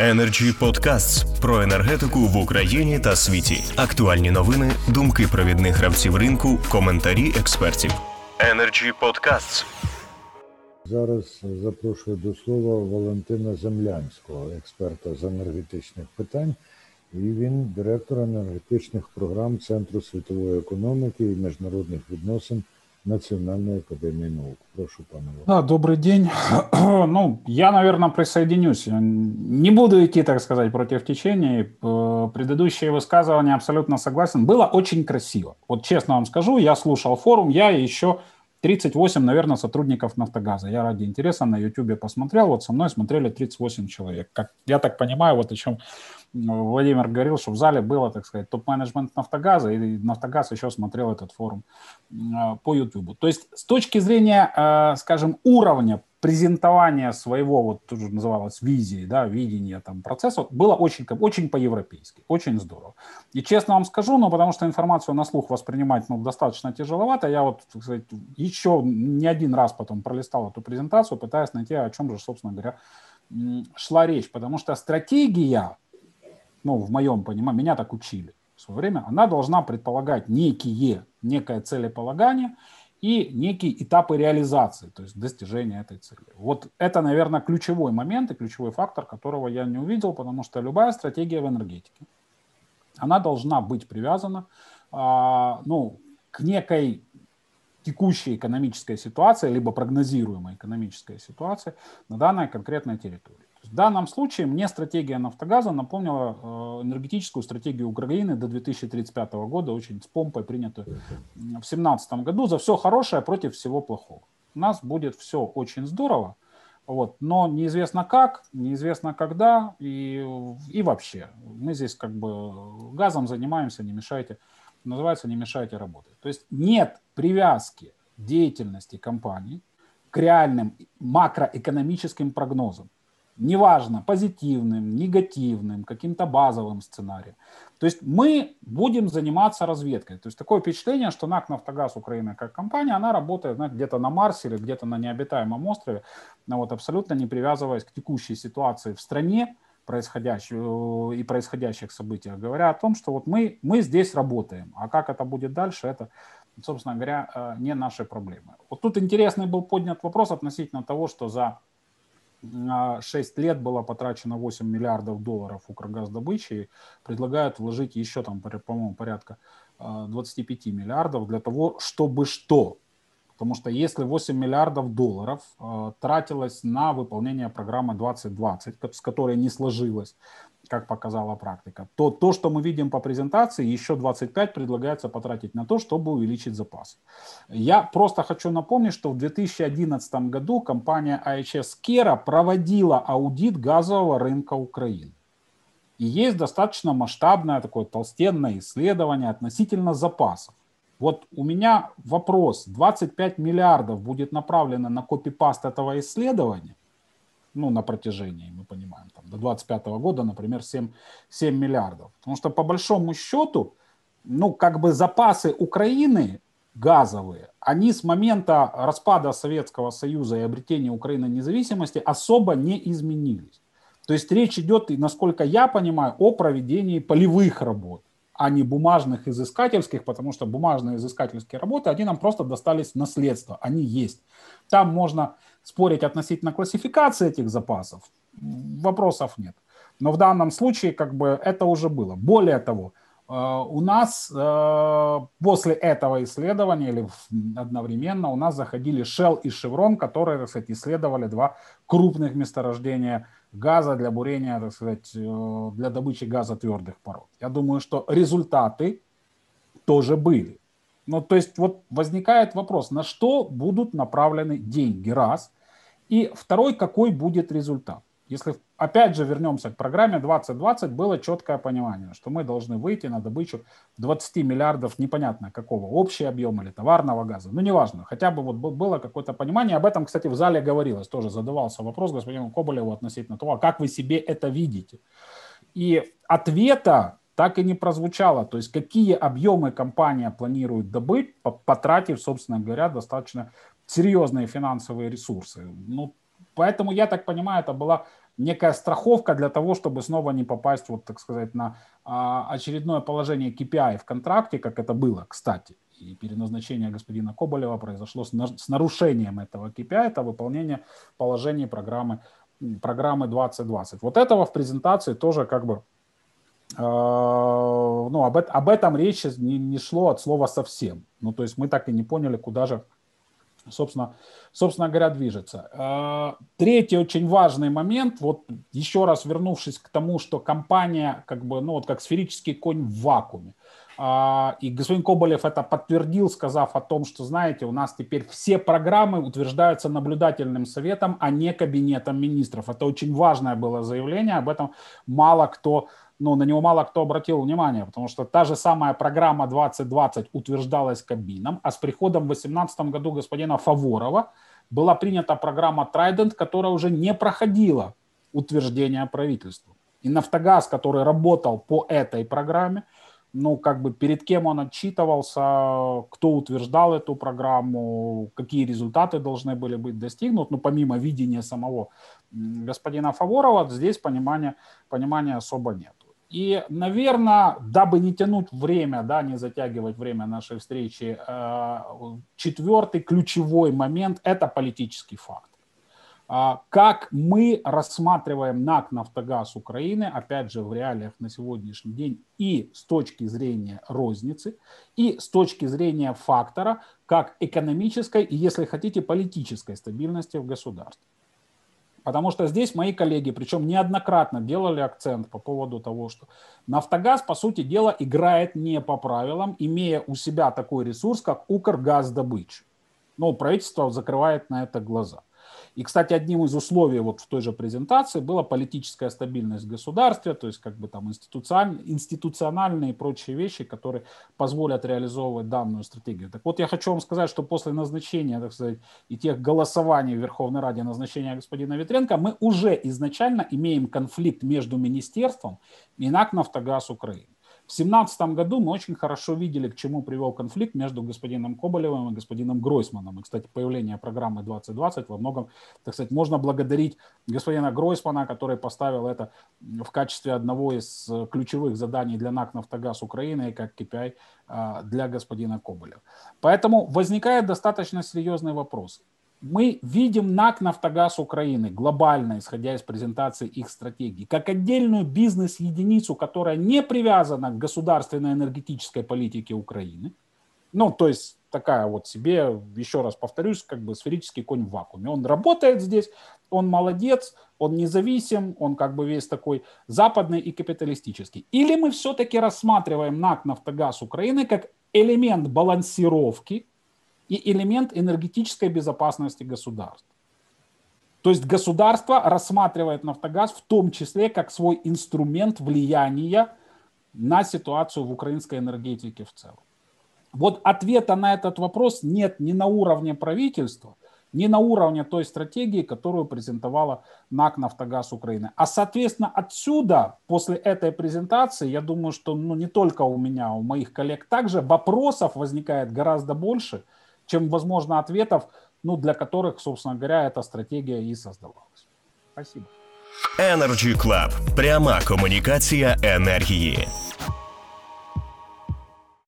Energy Podcasts про енергетику в Україні та світі. Актуальні новини, думки провідних гравців ринку, коментарі експертів. Energy Podcasts. Зараз запрошую до слова Валентина Землянського, експерта з енергетичних питань, і він директор енергетичних програм Центру світової економіки і міжнародних відносин Национальной академии наук. Прошу, пане. Да, добрый день. ну, я, наверное, присоединюсь. Не буду идти, так сказать, против течения. Предыдущее высказывание абсолютно согласен. Было очень красиво. Вот честно вам скажу, я слушал форум, я еще 38, наверное, сотрудников «Нафтогаза». Я ради интереса на YouTube посмотрел, вот со мной смотрели 38 человек. Как, я так понимаю, вот о чем Владимир говорил, что в зале было, так сказать, топ-менеджмент «Нафтогаза», и «Нафтогаз» еще смотрел этот форум по YouTube. То есть с точки зрения, э, скажем, уровня презентование своего, вот тоже называлось визии, да, видения там процесса, было очень, очень по-европейски, очень здорово. И честно вам скажу, ну, потому что информацию на слух воспринимать, ну, достаточно тяжеловато, я вот, так сказать, еще не один раз потом пролистал эту презентацию, пытаясь найти, о чем же, собственно говоря, шла речь, потому что стратегия, ну, в моем понимании, меня так учили в свое время, она должна предполагать некие, некое целеполагание, и некие этапы реализации, то есть достижения этой цели. Вот это, наверное, ключевой момент и ключевой фактор, которого я не увидел, потому что любая стратегия в энергетике, она должна быть привязана а, ну, к некой текущей экономической ситуации, либо прогнозируемой экономической ситуации на данной конкретной территории. В данном случае мне стратегия «Нафтогаза» напомнила э, энергетическую стратегию Украины до 2035 года, очень с помпой принятую в 2017 году, за все хорошее против всего плохого. У нас будет все очень здорово, вот, но неизвестно как, неизвестно когда и, и вообще. Мы здесь как бы газом занимаемся, не мешайте, называется «не мешайте работать». То есть нет привязки деятельности компаний к реальным макроэкономическим прогнозам неважно, позитивным, негативным, каким-то базовым сценарием. То есть мы будем заниматься разведкой. То есть такое впечатление, что НАК «Нафтогаз Украина» как компания, она работает знаете, где-то на Марсе или где-то на необитаемом острове, но вот абсолютно не привязываясь к текущей ситуации в стране, происходящего и происходящих событиях, говоря о том, что вот мы, мы здесь работаем, а как это будет дальше, это, собственно говоря, э, не наши проблемы. Вот тут интересный был поднят вопрос относительно того, что за 6 лет было потрачено 8 миллиардов долларов Укргаздобычи. Предлагают вложить еще там, по-моему, порядка 25 а, миллиардов для того, чтобы что? Потому что если 8 миллиардов долларов э, тратилось на выполнение программы 2020, с которой не сложилось, как показала практика, то то, что мы видим по презентации, еще 25 предлагается потратить на то, чтобы увеличить запас. Я просто хочу напомнить, что в 2011 году компания IHS Kera проводила аудит газового рынка Украины. И есть достаточно масштабное такое толстенное исследование относительно запасов. Вот у меня вопрос. 25 миллиардов будет направлено на копипаст этого исследования – ну, на протяжении, мы понимаем, там, до 2025 года, например, 7, 7 миллиардов. Потому что по большому счету, ну, как бы запасы Украины газовые, они с момента распада Советского Союза и обретения Украины независимости особо не изменились. То есть речь идет, насколько я понимаю, о проведении полевых работ, а не бумажных изыскательских, потому что бумажные изыскательские работы, они нам просто достались в наследство, они есть. Там можно спорить относительно классификации этих запасов, вопросов нет. Но в данном случае как бы это уже было. Более того, э, у нас э, после этого исследования или одновременно у нас заходили Shell и Chevron, которые, так сказать, исследовали два крупных месторождения газа для бурения, так сказать, э, для добычи газа твердых пород. Я думаю, что результаты тоже были. Ну, то есть вот возникает вопрос, на что будут направлены деньги, раз. И второй, какой будет результат. Если опять же вернемся к программе 2020, было четкое понимание, что мы должны выйти на добычу 20 миллиардов непонятно какого, общий объем или товарного газа, ну неважно, хотя бы вот было какое-то понимание, об этом, кстати, в зале говорилось, тоже задавался вопрос господину Коболеву относительно того, а как вы себе это видите. И ответа так и не прозвучало, то есть какие объемы компания планирует добыть, потратив, собственно говоря, достаточно серьезные финансовые ресурсы. Ну, поэтому, я так понимаю, это была некая страховка для того, чтобы снова не попасть, вот так сказать, на а, очередное положение KPI в контракте, как это было, кстати. И переназначение господина Коболева произошло с, нарушением этого KPI, это выполнение положений программы, программы 2020. Вот этого в презентации тоже как бы э, ну, об, об этом речи не, не шло от слова совсем. Ну, то есть мы так и не поняли, куда же собственно, собственно говоря, движется. А, третий очень важный момент, вот еще раз вернувшись к тому, что компания, как бы, ну вот как сферический конь в вакууме, а, и господин Коболев это подтвердил, сказав о том, что, знаете, у нас теперь все программы утверждаются наблюдательным советом, а не кабинетом министров. Это очень важное было заявление, об этом мало кто ну, на него мало кто обратил внимание, потому что та же самая программа 2020 утверждалась Кабмином, а с приходом в 2018 году господина Фаворова была принята программа Trident, которая уже не проходила утверждение правительства. И Нафтогаз, который работал по этой программе, ну, как бы перед кем он отчитывался, кто утверждал эту программу, какие результаты должны были быть достигнуты, ну, помимо видения самого господина Фаворова, здесь понимания, понимания особо нет. И, наверное, дабы не тянуть время, да, не затягивать время нашей встречи, э, четвертый ключевой момент – это политический факт. А, как мы рассматриваем НАК «Нафтогаз Украины», опять же, в реалиях на сегодняшний день и с точки зрения розницы, и с точки зрения фактора, как экономической и, если хотите, политической стабильности в государстве. Потому что здесь мои коллеги, причем неоднократно делали акцент по поводу того, что Нафтогаз, по сути дела, играет не по правилам, имея у себя такой ресурс, как Укргаздобыча. Но правительство закрывает на это глаза. И, кстати, одним из условий вот в той же презентации была политическая стабильность в государстве, то есть как бы там институциональные, институциональные и прочие вещи, которые позволят реализовывать данную стратегию. Так вот, я хочу вам сказать, что после назначения, так сказать, и тех голосований в Верховной Раде назначения господина Ветренко, мы уже изначально имеем конфликт между министерством и НАК «Нафтогаз Украины». В 2017 году мы очень хорошо видели, к чему привел конфликт между господином Коболевым и господином Гройсманом. И, кстати, появление программы 2020 во многом, так сказать, можно благодарить господина Гройсмана, который поставил это в качестве одного из ключевых заданий для НАК «Нафтогаз Украины» и как KPI а, для господина Коболева. Поэтому возникает достаточно серьезный вопрос мы видим НАК «Нафтогаз Украины» глобально, исходя из презентации их стратегии, как отдельную бизнес-единицу, которая не привязана к государственной энергетической политике Украины. Ну, то есть такая вот себе, еще раз повторюсь, как бы сферический конь в вакууме. Он работает здесь, он молодец, он независим, он как бы весь такой западный и капиталистический. Или мы все-таки рассматриваем НАК «Нафтогаз Украины» как элемент балансировки и элемент энергетической безопасности государства. То есть государство рассматривает «Нафтогаз» в том числе как свой инструмент влияния на ситуацию в украинской энергетике в целом. Вот ответа на этот вопрос нет ни на уровне правительства, ни на уровне той стратегии, которую презентовала НАК «Нафтогаз Украины». А, соответственно, отсюда, после этой презентации, я думаю, что ну, не только у меня, а у моих коллег также вопросов возникает гораздо больше – чем, возможно, ответов, ну, для которых, собственно говоря, эта стратегия и создавалась. Спасибо. Energy Club. Пряма комунікація енергії.